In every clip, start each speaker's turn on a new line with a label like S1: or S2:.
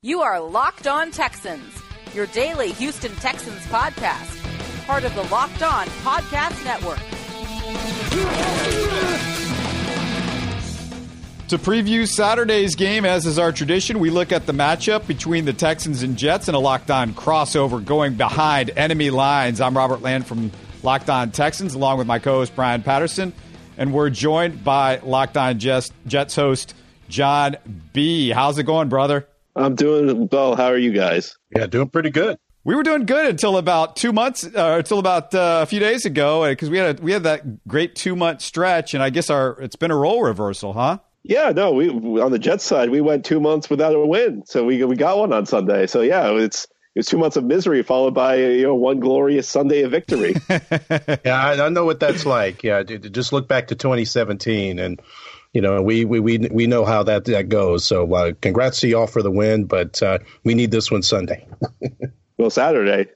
S1: You are Locked On Texans, your daily Houston Texans podcast, part of the Locked On Podcast Network.
S2: To preview Saturday's game, as is our tradition, we look at the matchup between the Texans and Jets in a locked on crossover going behind enemy lines. I'm Robert Land from Locked On Texans, along with my co host Brian Patterson. And we're joined by Locked On Jets, Jets host John B. How's it going, brother?
S3: I'm doing well. How are you guys?
S4: Yeah, doing pretty good.
S2: We were doing good until about two months, uh, until about uh, a few days ago, because we had a, we had that great two month stretch, and I guess our it's been a role reversal, huh?
S3: Yeah, no, we on the Jets side we went two months without a win, so we we got one on Sunday. So yeah, it's it was two months of misery followed by you know one glorious Sunday of victory.
S4: yeah, I, I, know what that's like. Yeah, just look back to 2017 and you know, we we we, we know how that, that goes. So, uh, congrats to y'all for the win, but uh, we need this one Sunday.
S3: well, Saturday.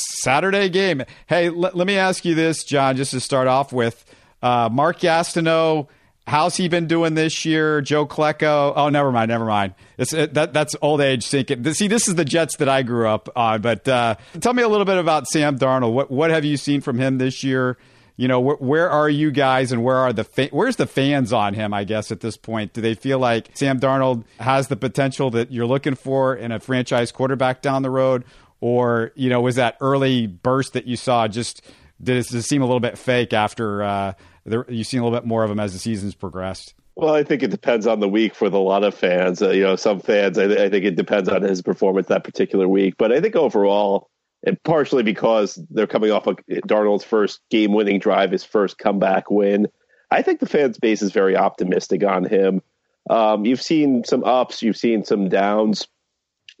S2: Saturday game. Hey, l- let me ask you this, John, just to start off with. Uh, Mark Gastineau, how's he been doing this year? Joe Klecko. Oh, never mind, never mind. It's it, that that's old age sinking. See, this is the Jets that I grew up on. But uh, tell me a little bit about Sam Darnold. What what have you seen from him this year? You know, wh- where are you guys and where are the fa- where's the fans on him? I guess at this point, do they feel like Sam Darnold has the potential that you're looking for in a franchise quarterback down the road, or you know, was that early burst that you saw just did it, seem a little bit fake after uh, you've seen a little bit more of him as the season's progressed?
S3: Well, I think it depends on the week for a lot of fans. Uh, you know, some fans, I, I, think it depends on his performance that particular week. But I think overall, and partially because they're coming off of Darnold's first game winning drive, his first comeback win. I think the fans base is very optimistic on him. Um, you've seen some ups, you've seen some downs,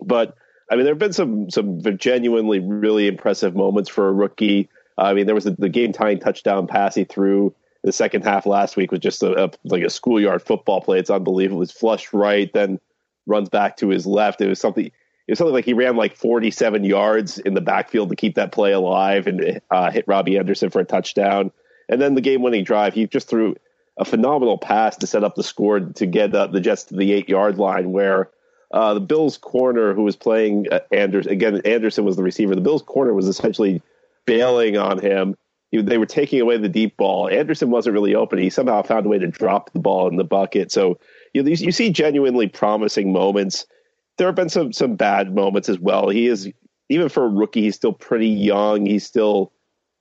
S3: but I mean, there have been some some genuinely really impressive moments for a rookie. I mean, there was the, the game tying touchdown pass he threw the second half last week was just a, a, like a schoolyard football play. It's unbelievable. It was flushed right, then runs back to his left. It was something it was something like he ran like 47 yards in the backfield to keep that play alive and uh, hit Robbie Anderson for a touchdown. And then the game winning drive, he just threw a phenomenal pass to set up the score to get uh, the Jets to the eight yard line where uh, the Bills corner who was playing uh, Anderson, again, Anderson was the receiver. The Bills corner was essentially bailing on him. He, they were taking away the deep ball. Anderson wasn't really open. He somehow found a way to drop the ball in the bucket. So you, you see genuinely promising moments there have been some some bad moments as well. He is even for a rookie, he's still pretty young. He's still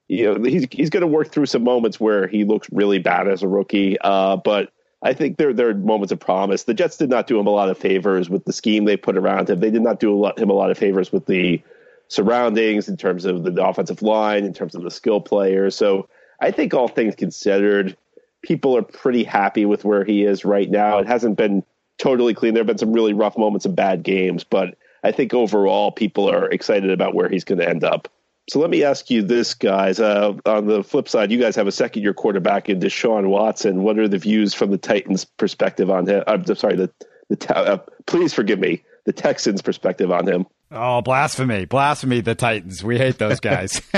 S3: you know he's he's going to work through some moments where he looks really bad as a rookie. Uh, but I think there there are moments of promise. The Jets did not do him a lot of favors with the scheme they put around him. They did not do a lot, him a lot of favors with the surroundings in terms of the offensive line, in terms of the skill players. So I think all things considered, people are pretty happy with where he is right now. It hasn't been totally clean. There have been some really rough moments of bad games, but I think overall people are excited about where he's going to end up. So let me ask you this, guys. Uh, on the flip side, you guys have a second year quarterback in Deshaun Watson. What are the views from the Titans' perspective on him? I'm sorry, the, the uh, please forgive me, the Texans' perspective on him.
S2: Oh, blasphemy. Blasphemy, the Titans. We hate those guys.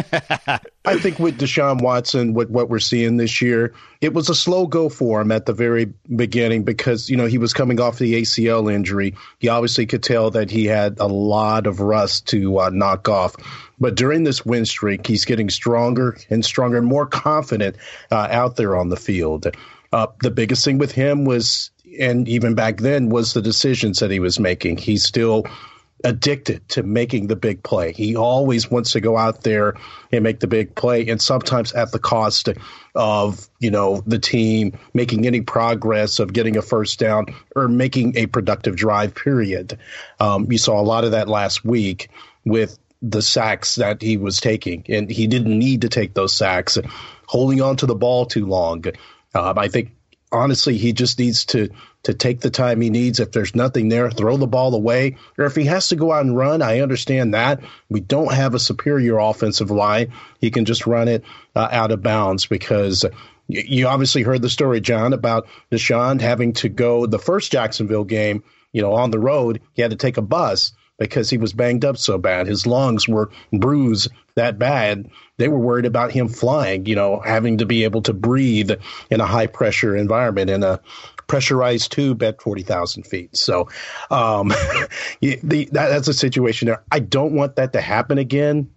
S4: I think with Deshaun Watson, what, what we're seeing this year, it was a slow go for him at the very beginning because, you know, he was coming off the ACL injury. He obviously could tell that he had a lot of rust to uh, knock off. But during this win streak, he's getting stronger and stronger and more confident uh, out there on the field. Uh, the biggest thing with him was, and even back then, was the decisions that he was making. He's still addicted to making the big play. He always wants to go out there and make the big play, and sometimes at the cost of you know the team making any progress of getting a first down or making a productive drive. Period. Um, you saw a lot of that last week with the sacks that he was taking, and he didn't need to take those sacks. Holding on to the ball too long. Um, I think honestly, he just needs to to take the time he needs. If there's nothing there, throw the ball away. Or if he has to go out and run, I understand that. We don't have a superior offensive line. He can just run it uh, out of bounds because you obviously heard the story, John, about Deshaun having to go the first Jacksonville game, you know, on the road. He had to take a bus because he was banged up so bad. His lungs were bruised that bad. They were worried about him flying, you know, having to be able to breathe in a high pressure environment in a pressurized tube at 40,000 feet. So um, the, that, that's a situation there. I don't want that to happen again.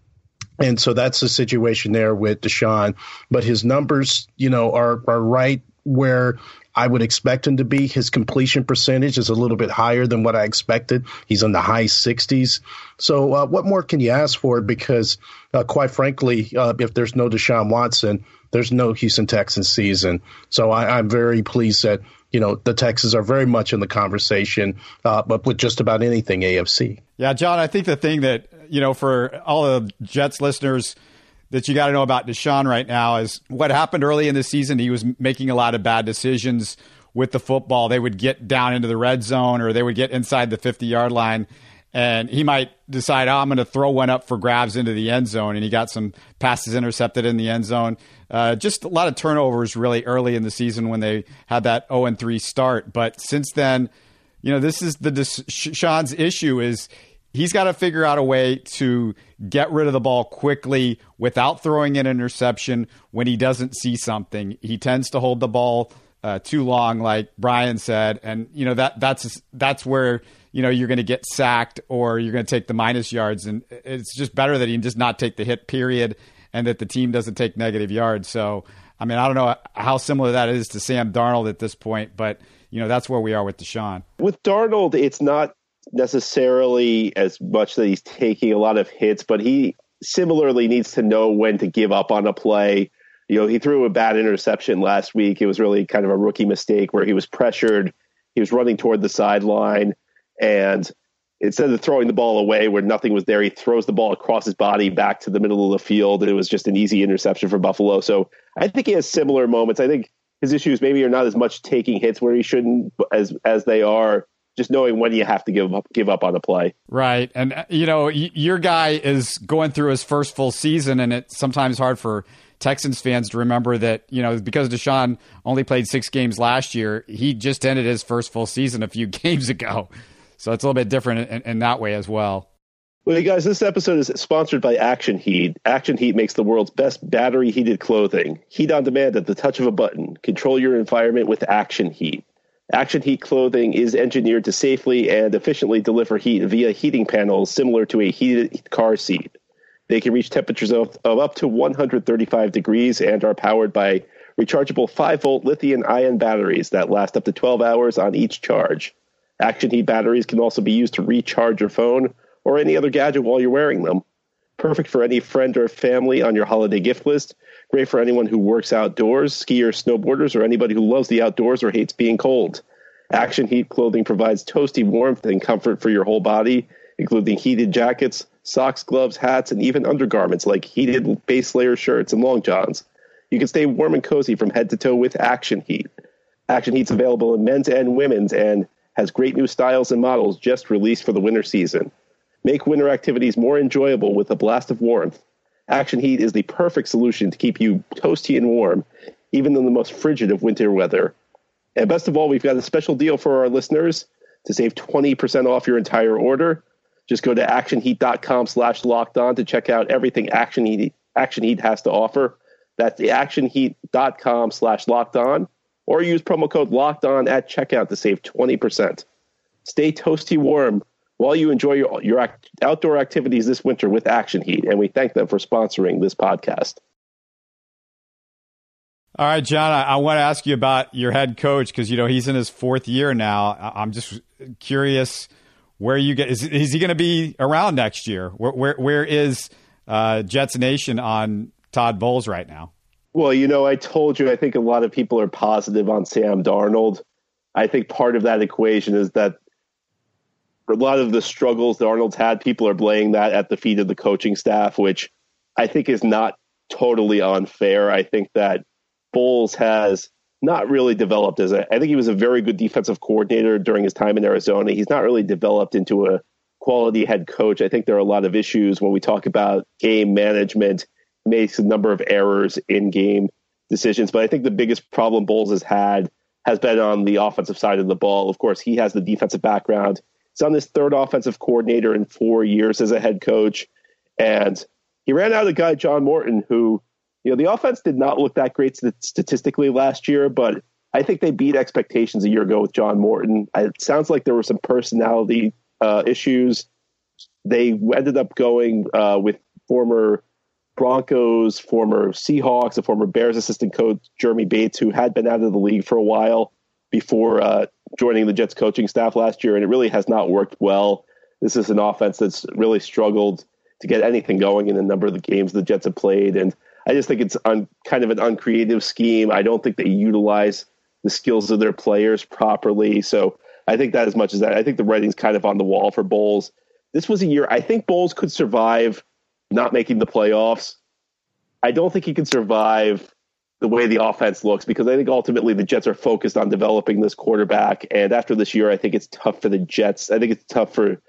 S4: And so that's the situation there with Deshaun. But his numbers, you know, are, are right where I would expect him to be. His completion percentage is a little bit higher than what I expected. He's in the high 60s. So, uh, what more can you ask for? Because, uh, quite frankly, uh, if there's no Deshaun Watson, there's no Houston Texans season. So, I, am very pleased that you know the Texans are very much in the conversation, uh, but with just about anything AFC.
S2: Yeah, John, I think the thing that you know for all the Jets listeners that you got to know about Deshaun right now is what happened early in the season. He was making a lot of bad decisions with the football. They would get down into the red zone or they would get inside the 50 yard line. And he might decide, oh, I'm going to throw one up for grabs into the end zone. And he got some passes intercepted in the end zone. Uh, just a lot of turnovers really early in the season when they had that 0 3 start. But since then, you know, this is the Deshaun's issue is he's got to figure out a way to get rid of the ball quickly without throwing an interception when he doesn't see something. He tends to hold the ball uh, too long, like Brian said, and you know that that's that's where you know you're going to get sacked or you're going to take the minus yards, and it's just better that he just not take the hit period, and that the team doesn't take negative yards. So, I mean, I don't know how similar that is to Sam Darnold at this point, but you know that's where we are with Deshaun.
S3: With Darnold, it's not necessarily as much that he's taking a lot of hits, but he similarly needs to know when to give up on a play. You know, he threw a bad interception last week. It was really kind of a rookie mistake where he was pressured. He was running toward the sideline, and instead of throwing the ball away where nothing was there, he throws the ball across his body back to the middle of the field. And it was just an easy interception for Buffalo. So I think he has similar moments. I think his issues maybe are not as much taking hits where he shouldn't as as they are just knowing when you have to give up give up on a play.
S2: Right, and uh, you know your guy is going through his first full season, and it's sometimes hard for Texans fans to remember that you know because Deshaun only played six games last year, he just ended his first full season a few games ago, so it's a little bit different in, in that way as well.
S3: Well, you guys, this episode is sponsored by Action Heat. Action Heat makes the world's best battery heated clothing. Heat on demand at the touch of a button. Control your environment with Action Heat. Action Heat clothing is engineered to safely and efficiently deliver heat via heating panels similar to a heated car seat. They can reach temperatures of, of up to 135 degrees and are powered by rechargeable 5 volt lithium ion batteries that last up to 12 hours on each charge. Action Heat batteries can also be used to recharge your phone or any other gadget while you're wearing them. Perfect for any friend or family on your holiday gift list Great for anyone who works outdoors, skiers, snowboarders, or anybody who loves the outdoors or hates being cold. Action Heat clothing provides toasty warmth and comfort for your whole body, including heated jackets, socks, gloves, hats, and even undergarments like heated base layer shirts and long johns. You can stay warm and cozy from head to toe with Action Heat. Action Heat's available in men's and women's and has great new styles and models just released for the winter season. Make winter activities more enjoyable with a blast of warmth. Action Heat is the perfect solution to keep you toasty and warm, even in the most frigid of winter weather. And best of all, we've got a special deal for our listeners to save 20% off your entire order. Just go to actionheat.com slash locked on to check out everything Action Heat, Action Heat has to offer. That's the actionheat.com slash locked on, or use promo code locked on at checkout to save 20%. Stay toasty warm while you enjoy your, your act, outdoor activities this winter with Action Heat. And we thank them for sponsoring this podcast.
S2: All right, John, I, I want to ask you about your head coach because, you know, he's in his fourth year now. I, am just curious where you get, is, is he going to be around next year? Where, where, where is uh, Jets Nation on Todd Bowles right now?
S3: Well, you know, I told you, I think a lot of people are positive on Sam Darnold. I think part of that equation is that a lot of the struggles that Darnold's had, people are blaming that at the feet of the coaching staff, which I think is not totally unfair. I think that Bowles has not really developed as a. I think he was a very good defensive coordinator during his time in Arizona. He's not really developed into a quality head coach. I think there are a lot of issues when we talk about game management. Makes a number of errors in game decisions, but I think the biggest problem Bowles has had has been on the offensive side of the ball. Of course, he has the defensive background He's on his third offensive coordinator in four years as a head coach. And he ran out of guy John Morton, who, you know, the offense did not look that great statistically last year, but I think they beat expectations a year ago with John Morton. It sounds like there were some personality uh, issues. They ended up going uh, with former Broncos, former Seahawks, a former Bears assistant coach, Jeremy Bates, who had been out of the league for a while before uh, joining the Jets coaching staff last year, and it really has not worked well. This is an offense that's really struggled to get anything going in a number of the games the Jets have played, and I just think it's un, kind of an uncreative scheme. I don't think they utilize the skills of their players properly. So I think that as much as that, I think the writing's kind of on the wall for Bowles. This was a year I think Bowles could survive not making the playoffs. I don't think he can survive the way the offense looks because I think ultimately the Jets are focused on developing this quarterback. And after this year, I think it's tough for the Jets. I think it's tough for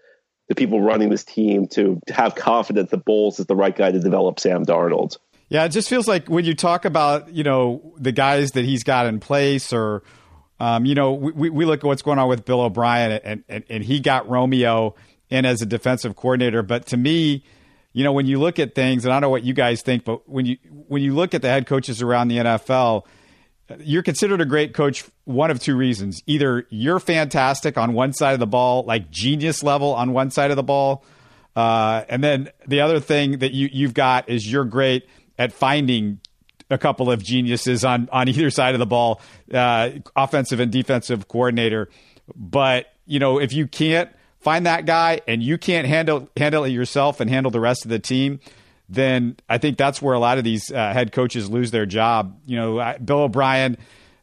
S3: the people running this team to, have confidence that Bowles is the right guy to develop Sam Darnold.
S2: Yeah, it just feels like when you talk about you know the guys that he's got in place, or um, you know we, we look at what's going on with Bill O'Brien, and, and and he got Romeo in as a defensive coordinator. But to me, you know, when you look at things, and I don't know what you guys think, but when you when you look at the head coaches around the NFL, you're considered a great coach one of two reasons. Either you're fantastic on one side of the ball, like genius level on one side of the ball, uh, and then the other thing that you you've got is you're great at finding a couple of geniuses on on either side of the ball, uh, offensive and defensive coordinator. But you know, if you can't find that guy and you can't handle handle it yourself and handle the rest of the team, then I think that's where a lot of these uh, head coaches lose their job. You know, Bill O'Brien,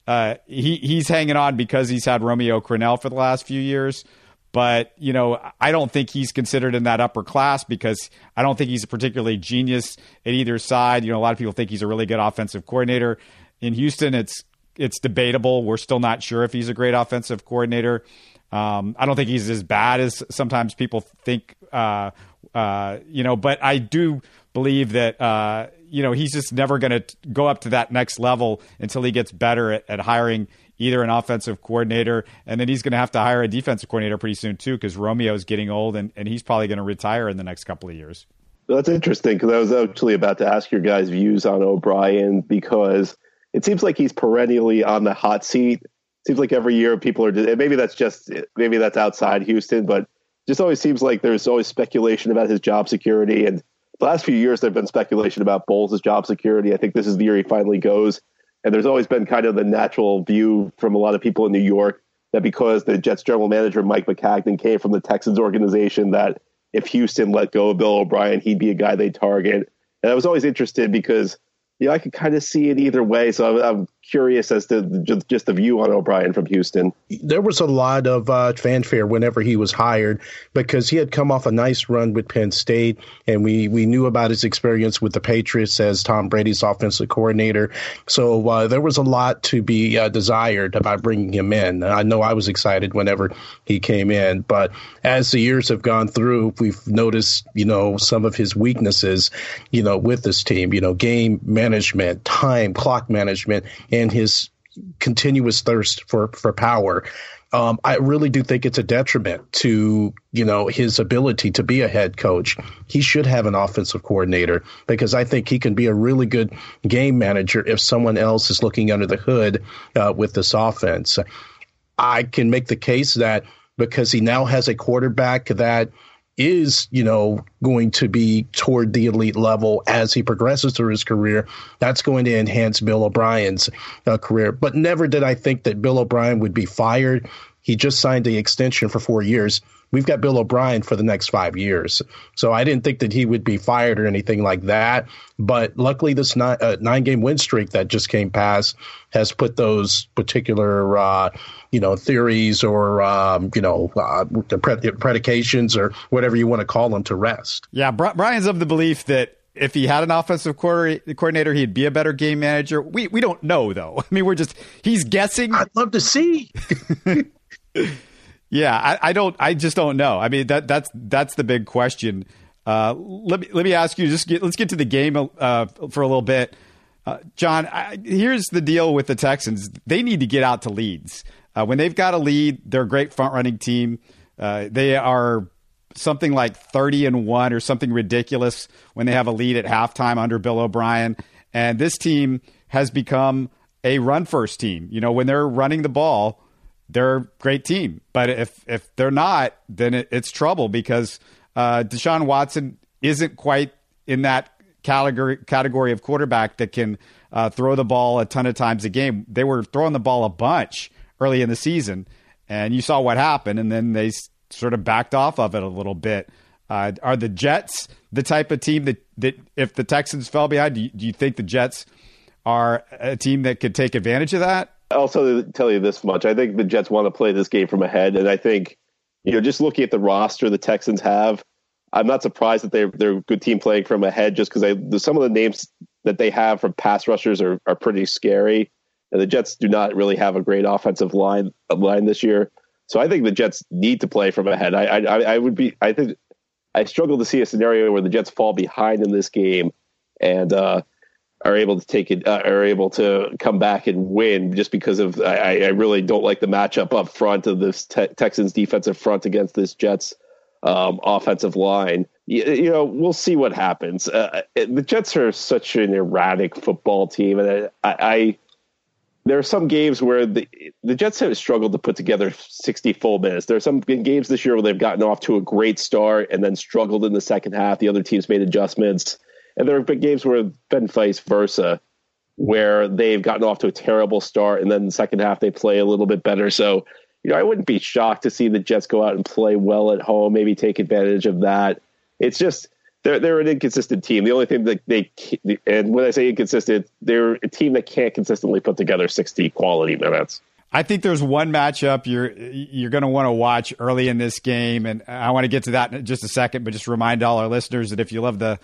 S2: uh, he he's hanging on because he's had Romeo Crennel for the last few years. But, you know, I don't think he's considered in that upper class because I don't think he's a particularly genius at either side. You know, a lot of people think he's a really good offensive coordinator. In Houston, it's it's debatable. We're still not sure if he's a great offensive coordinator. Um, I don't think he's as bad as sometimes people think. Uh, uh, you know, but I do believe that uh, you know he's just never going to go up to that next level until he gets better at, at hiring either an offensive coordinator, and then he's going to have to hire a defensive coordinator pretty soon too, because Romeo's getting old and, and he's probably going to retire in the next couple of years.
S3: That's interesting because I was actually about to ask your guys' views on O'Brien because it seems like he's perennially on the hot seat. Seems like every year people are maybe that's just maybe that's outside Houston, but just always seems like there's always speculation about his job security. And the last few years, there've been speculation about Bowles' job security. I think this is the year he finally goes. And there's always been kind of the natural view from a lot of people in New York that because the Jets general manager Mike Maccagnan came from the Texans organization, that if Houston let go of Bill O'Brien, he'd be a guy they target. And I was always interested because you know, I could kind of see it either way. So I'm, I'm curious as to just, the view on O'Brien from Houston.
S4: There was a lot of uh, fanfare whenever he was hired because he had come off a nice run with Penn State, and we we knew about his experience with the Patriots as Tom Brady's offensive coordinator. So uh, there was a lot to be uh, desired about bringing him in. I know I was excited whenever he came in, but as the years have gone through, we've noticed you know some of his weaknesses, you know, with this team. You know, game management, time, clock management, and his continuous thirst for, for power. Um, I really do think it's a detriment to you know his ability to be a head coach. He should have an offensive coordinator because I think he can be a really good game manager if someone else is looking under the hood uh, with this offense. I can make the case that because he now has a quarterback that is, you know, going to be toward the elite level as he progresses through his career. That's going to enhance Bill O'Brien's uh, career. But never did I think that Bill O'Brien would be fired. He just signed the extension for four years. We've got Bill O'Brien for the next five years. So I didn't think that he would be fired or anything like that. But luckily, this nine, uh, nine game win streak that just came past has put those particular, uh, you know, theories or, um, you know, uh, predications or whatever you want to call them to rest.
S2: Yeah. Brian's of the belief that if he had an offensive coordinator, he'd be a better game manager. We we don't know though. I mean, we're just he's guessing.
S4: I'd love to see.
S2: Yeah, I, I, don't. I just don't know. I mean, that that's that's the big question. Uh, let me let me ask you. Just get, let's get to the game uh, for a little bit, uh, John. I, here's the deal with the Texans. They need to get out to leads. Uh, when they've got a lead, they're a great front running team. Uh, they are something like 30 and 1 or something ridiculous when they have a lead at halftime under Bill O'Brien. And this team has become a run first team. You know, when they're running the ball, they're a great team. But if if they're not, then it, it's trouble because uh, Deshaun Watson isn't quite in that category category of quarterback that can uh, throw the ball a ton of times a game. They were throwing the ball a bunch early in the season, and you saw what happened, and then they sort of backed off of it a little bit. Uh, are the Jets the type of team that, that if the Texans fell behind, do you, do you think the Jets are a team that could take advantage of that?
S3: I'll tell you this much. I think the Jets want to play this game from ahead. And I think, you know, just looking at the roster the Texans have, I'm not surprised that they're, they're a good team playing from ahead just because some of the names that they have from pass rushers are, are pretty scary. And the Jets do not really have a great offensive line line this year. So I think the Jets need to play from ahead. I, I, I would be. I think I struggle to see a scenario where the Jets fall behind in this game and uh, are able to take it, uh, are able to come back and win just because of. I, I really don't like the matchup up front of this te- Texans defensive front against this Jets um, offensive line. You, you, know, we'll see what happens. Uh, the Jets are such an erratic football team, and I, I there are some games where the the Jets have struggled to put together 60 full minutes. There are some games this year where they've gotten off to a great start and then struggled in the second half. The other teams made adjustments. And there have been games where it's been vice versa, where they've gotten off to a terrible start and then the second half they play a little bit better. So, you know, I wouldn't be shocked to see the Jets go out and play well at home, maybe take advantage of that. It's just they're they're an inconsistent team. The only thing that they and when I say inconsistent, they're a team that can't consistently put together sixty quality minutes.
S2: I think there's one matchup you're you're going to want to watch early in this game, and I want to get to that in just a second. But just remind all our listeners that if you love the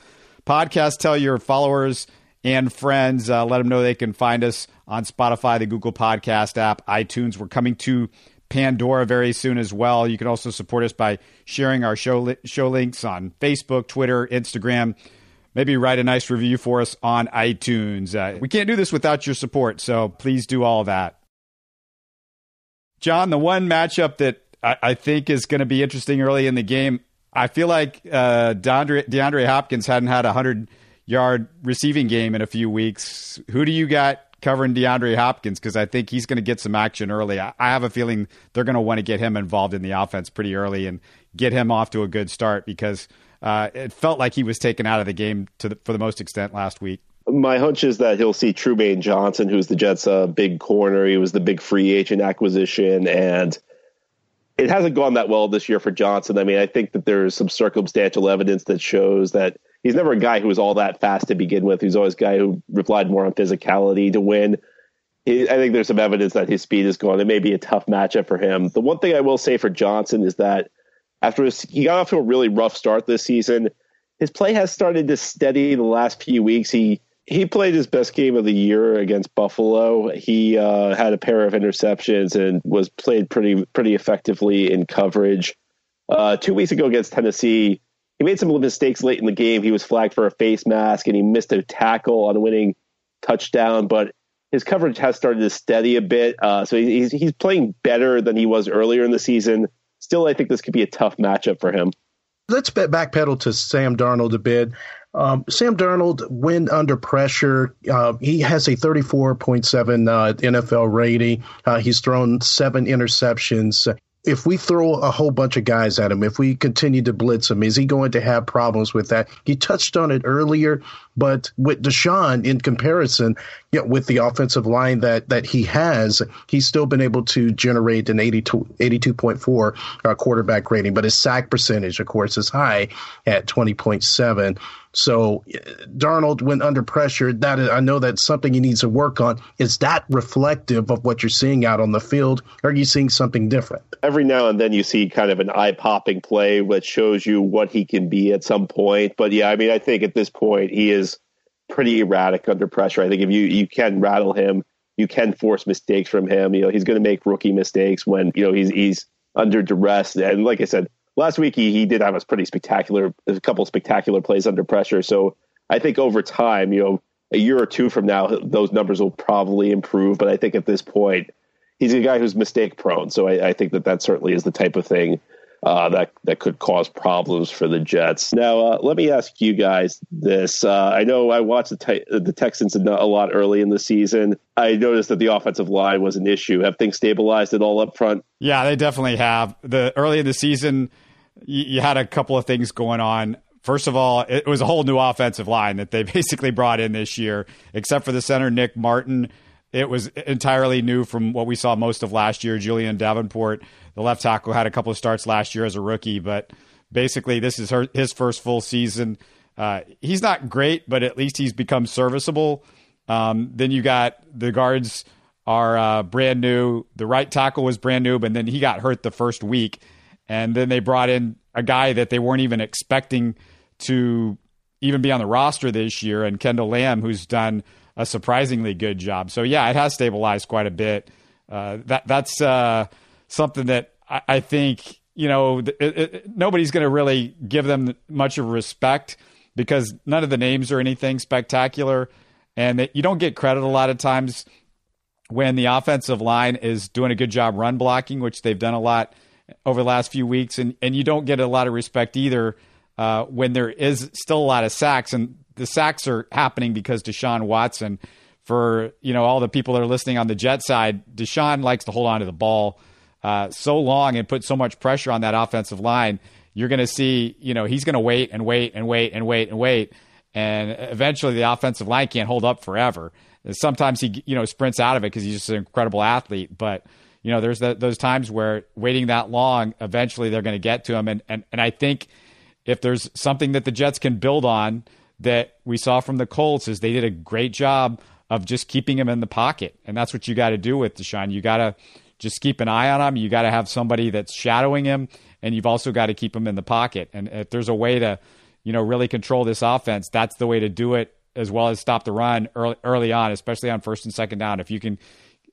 S2: podcast, tell your followers and friends, uh, let them know they can find us on Spotify, the Google Podcast app, iTunes. We're coming to Pandora very soon as well. You can also support us by sharing our show li- show links on Facebook, Twitter, Instagram. Maybe write a nice review for us on iTunes. Uh, we can't do this without your support, so please do all that. John, the one matchup that I, I think is going to be interesting early in the game, I feel like uh, DeAndre, DeAndre Hopkins hadn't had a hundred yard receiving game in a few weeks. Who do you got covering DeAndre Hopkins because I think he's going to get some action early. I, I have a feeling they're going to want to get him involved in the offense pretty early and get him off to a good start because uh, it felt like he was taken out of the game the, for the most extent last week.
S3: My hunch is that he'll see Trumaine Johnson, who's the Jets' uh, big corner. He was the big free agent acquisition, and it hasn't gone that well this year for Johnson. I mean, I think that there's some circumstantial evidence that shows that he's never a guy who was all that fast to begin with. He's always a guy who relied more on physicality to win. I think there's some evidence that his speed is gone. It may be a tough matchup for him. The one thing I will say for Johnson is that after his, he got off to a really rough start this season, his play has started to steady the last few weeks. He he played his best game of the year against Buffalo. He uh, had a pair of interceptions and was played pretty pretty effectively in coverage. Uh, two weeks ago against Tennessee, he made some mistakes late in the game. He was flagged for a face mask and he missed a tackle on a winning touchdown, but his coverage has started to steady a bit. Uh, so he's, he's playing better than he was earlier in the season. Still, I think this could be a tough matchup for him.
S4: Let's backpedal to Sam Darnold a bit. Um, Sam Darnold, when under pressure, uh, he has a 34.7 uh, NFL rating. Uh, he's thrown seven interceptions if we throw a whole bunch of guys at him, if we continue to blitz him, is he going to have problems with that? You touched on it earlier, but with Deshaun, in comparison, you know, with the offensive line that that he has, he's still been able to generate an 82, 82.4 uh, quarterback rating, but his sack percentage, of course, is high at 20.7. So Darnold, when under pressure, that is, I know that's something he needs to work on. Is that reflective of what you're seeing out on the field? Or are you seeing something different?
S3: Every now and then you see kind of an eye popping play that shows you what he can be at some point. But yeah, I mean, I think at this point he is pretty erratic under pressure. I think if you you can rattle him, you can force mistakes from him. You know, he's going to make rookie mistakes when you know he's he's under duress. And like I said, last week he, he did have a pretty spectacular, a couple spectacular plays under pressure. So I think over time, you know, a year or two from now, those numbers will probably improve. But I think at this point, he's a guy who's mistake prone. So I, I think that that certainly is the type of thing uh, that that could cause problems for the Jets. Now, uh, let me ask you guys this. Uh, I know I watched the, te- the Texans a lot early in the season. I noticed that the offensive line was an issue. Have things stabilized at all up front?
S2: Yeah, they definitely have. The early in the season, you, you had a couple of things going on. First of all, it was a whole new offensive line that they basically brought in this year, except for the center Nick Martin. It was entirely new from what we saw most of last year. Julie'n Davenport the left tackle had a couple of starts last year as a rookie, but basically this is her, his first full season. Uh, he's not great, but at least he's become serviceable. Um, then you got the guards are uh, brand new. The right tackle was brand new, but then he got hurt the first week, and then they brought in a guy that they weren't even expecting to even be on the roster this year, and Kendall Lamm, who's done a surprisingly good job. So yeah, it has stabilized quite a bit. Uh, that that's uh, something that I, I think you know it, it, nobody's going to really give them much of respect because none of the names are anything spectacular, and that you don't get credit a lot of times when the offensive line is doing a good job run blocking, which they've done a lot over the last few weeks, and and you don't get a lot of respect either uh, when there is still a lot of sacks, and the sacks are happening because Deshaun Watson. For you know all the people that are listening on the Jet side, Deshaun likes to hold on to the ball uh, so long and put so much pressure on that offensive line, you're going to see, you know, he's going to wait and wait and wait and wait and wait. And eventually the offensive line can't hold up forever. Sometimes he, you know, sprints out of it because he's just an incredible athlete. But, you know, there's the, those times where waiting that long, eventually they're going to get to him. And, and, and I think if there's something that the Jets can build on that we saw from the Colts is they did a great job of just keeping him in the pocket. And that's what you got to do with Deshaun. You got to, just keep an eye on him. You got to have somebody that's shadowing him, and you've also got to keep him in the pocket. And if there's a way to, you know, really control this offense, that's the way to do it, as well as stop the run early, early on, especially on first and second down. If you can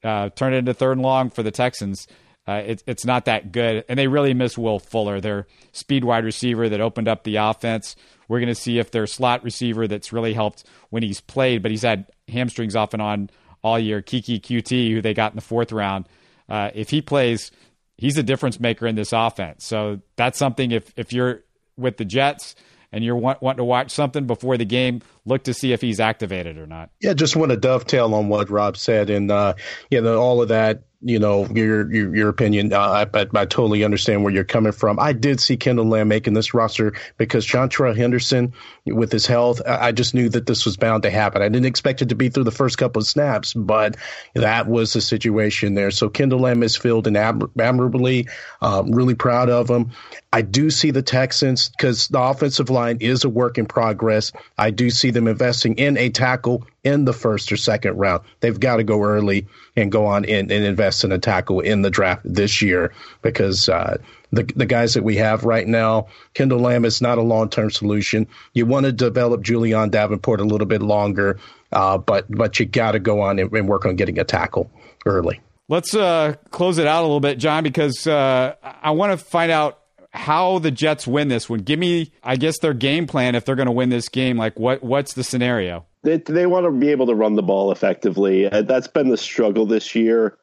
S2: uh, turn it into third and long for the Texans, uh, it, it's not that good. And they really miss Will Fuller, their speed wide receiver that opened up the offense. We're going to see if their slot receiver that's really helped when he's played, but he's had hamstrings off and on all year. Keke Coutee, who they got in the fourth round, uh, if he plays, he's a difference maker in this offense. So that's something if if you're with the Jets and you're want, wanting to watch something before the game, look to see if he's activated or not.
S4: Yeah, just want to dovetail on what Rob said, and uh, you know all of that you know your your, your opinion. Uh, I, I, totally understand where you're coming from. I did see Kendall Lamm making this roster because Seantrel Henderson, with his health, I just knew that this was bound to happen. I didn't expect it to be through the first couple of snaps, but that was the situation there. So Kendall Lamm is filled in admirably. Um, really proud of him. I do see the Texans because the offensive line is a work in progress. I do see them investing in a tackle in the first or second round. They've got to go early and go on and, and invest in a tackle in the draft this year because uh, the the guys that we have right now, Kendall Lamm is not a long term solution. You want to develop Julie'n Davenport a little bit longer, uh, but but you got to go on and, and, work on getting a tackle early.
S2: Let's uh, close it out a little bit, John, because uh, I want to find out how the Jets win this one. Give me, I guess, their game plan if they're going to win this game. Like, what what's the scenario?
S3: They, they want to be able to run the ball effectively. Uh, that's been the struggle this year.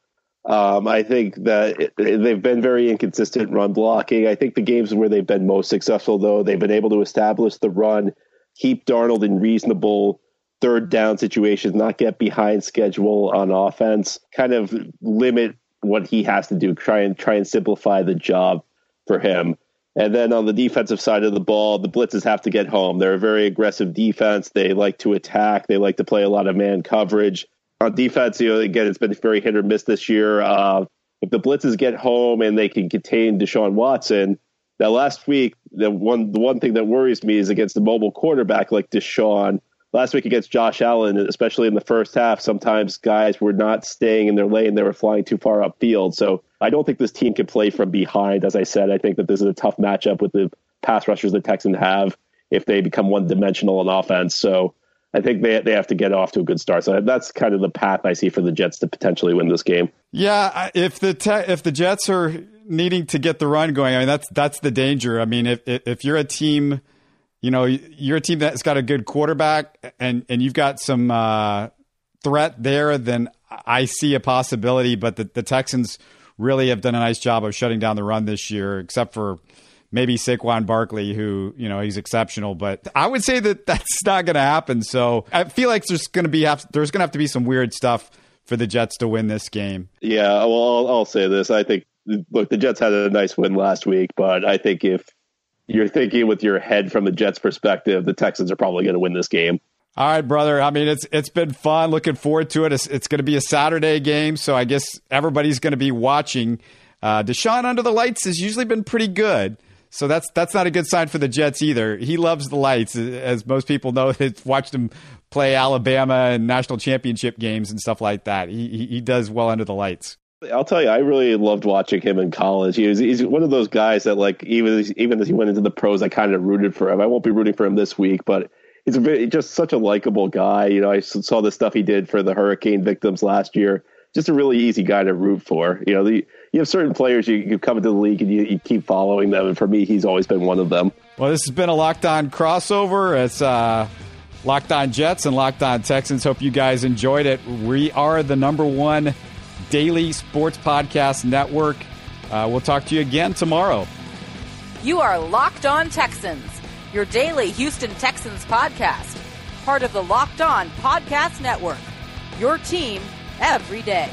S3: Um, I think that it, they've been very inconsistent run blocking. I think the games where they've been most successful, though, they've been able to establish the run, keep Darnold in reasonable third down situations, not get behind schedule on offense, kind of limit what he has to do, try and try and simplify the job for him. And then on the defensive side of the ball, the blitzes have to get home. They're a very aggressive defense. They like to attack. They like to play a lot of man coverage. On defense, you know, again, it's been very hit or miss this year. Uh, if the blitzes get home and they can contain Deshaun Watson, now last week, the one the one thing that worries me is against the mobile quarterback like Deshaun last week against Josh Allen, especially in the first half, sometimes guys were not staying in their lane. They were flying too far upfield. So I don't think this team can play from behind. As I said, I think that this is a tough matchup with the pass rushers the Texans have if they become one dimensional on offense. So I think they they have to get off to a good start. So that's kind of the path I see for the Jets to potentially win this game.
S2: Yeah, if the te- if the Jets are needing to get the run going, I mean that's that's the danger. I mean, if if you're a team you know, you're a team that's got a good quarterback and, and you've got some uh, threat there, then I see a possibility. But the, the Texans really have done a nice job of shutting down the run this year, except for maybe Saquon Barkley, who you know he's exceptional. But I would say that that's not going to happen. So I feel like there's going to be there's going to have to be some weird stuff for the Jets to win this game.
S3: Yeah, well, I'll, I'll say this. I think look, the Jets had a nice win last week, but I think if you're thinking with your head from the Jets' perspective, the Texans are probably going to win this game.
S2: All right, brother. I mean, it's it's been fun. Looking forward to it. It's, it's going to be a Saturday game, so I guess everybody's going to be watching. Uh, Deshaun under the lights has usually been pretty good, so that's that's not a good sign for the Jets either. He loves the lights, as most people know. They've watched him play Alabama and national championship games and stuff like that. He he does well under the lights.
S3: I'll tell you, I really loved watching him in college. He was, he's one of those guys that, like, even even as he went into the pros, I kind of rooted for him. I won't be rooting for him this week, but he's just such a likable guy. You know, I saw the stuff he did for the hurricane victims last year. Just a really easy guy to root for. You know, the, you have certain players you, you come into the league and you, you, keep following them, and for me, he's always been one of them.
S2: Well, this has been a Locked On crossover. It's uh, Locked On Jets and Locked On Texans. Hope you guys enjoyed it. We are the number one daily sports podcast network. Uh, we'll talk to you again tomorrow.
S1: You are Locked On Texans your daily Houston Texans podcast, part of the Locked On Podcast Network. Your team every day.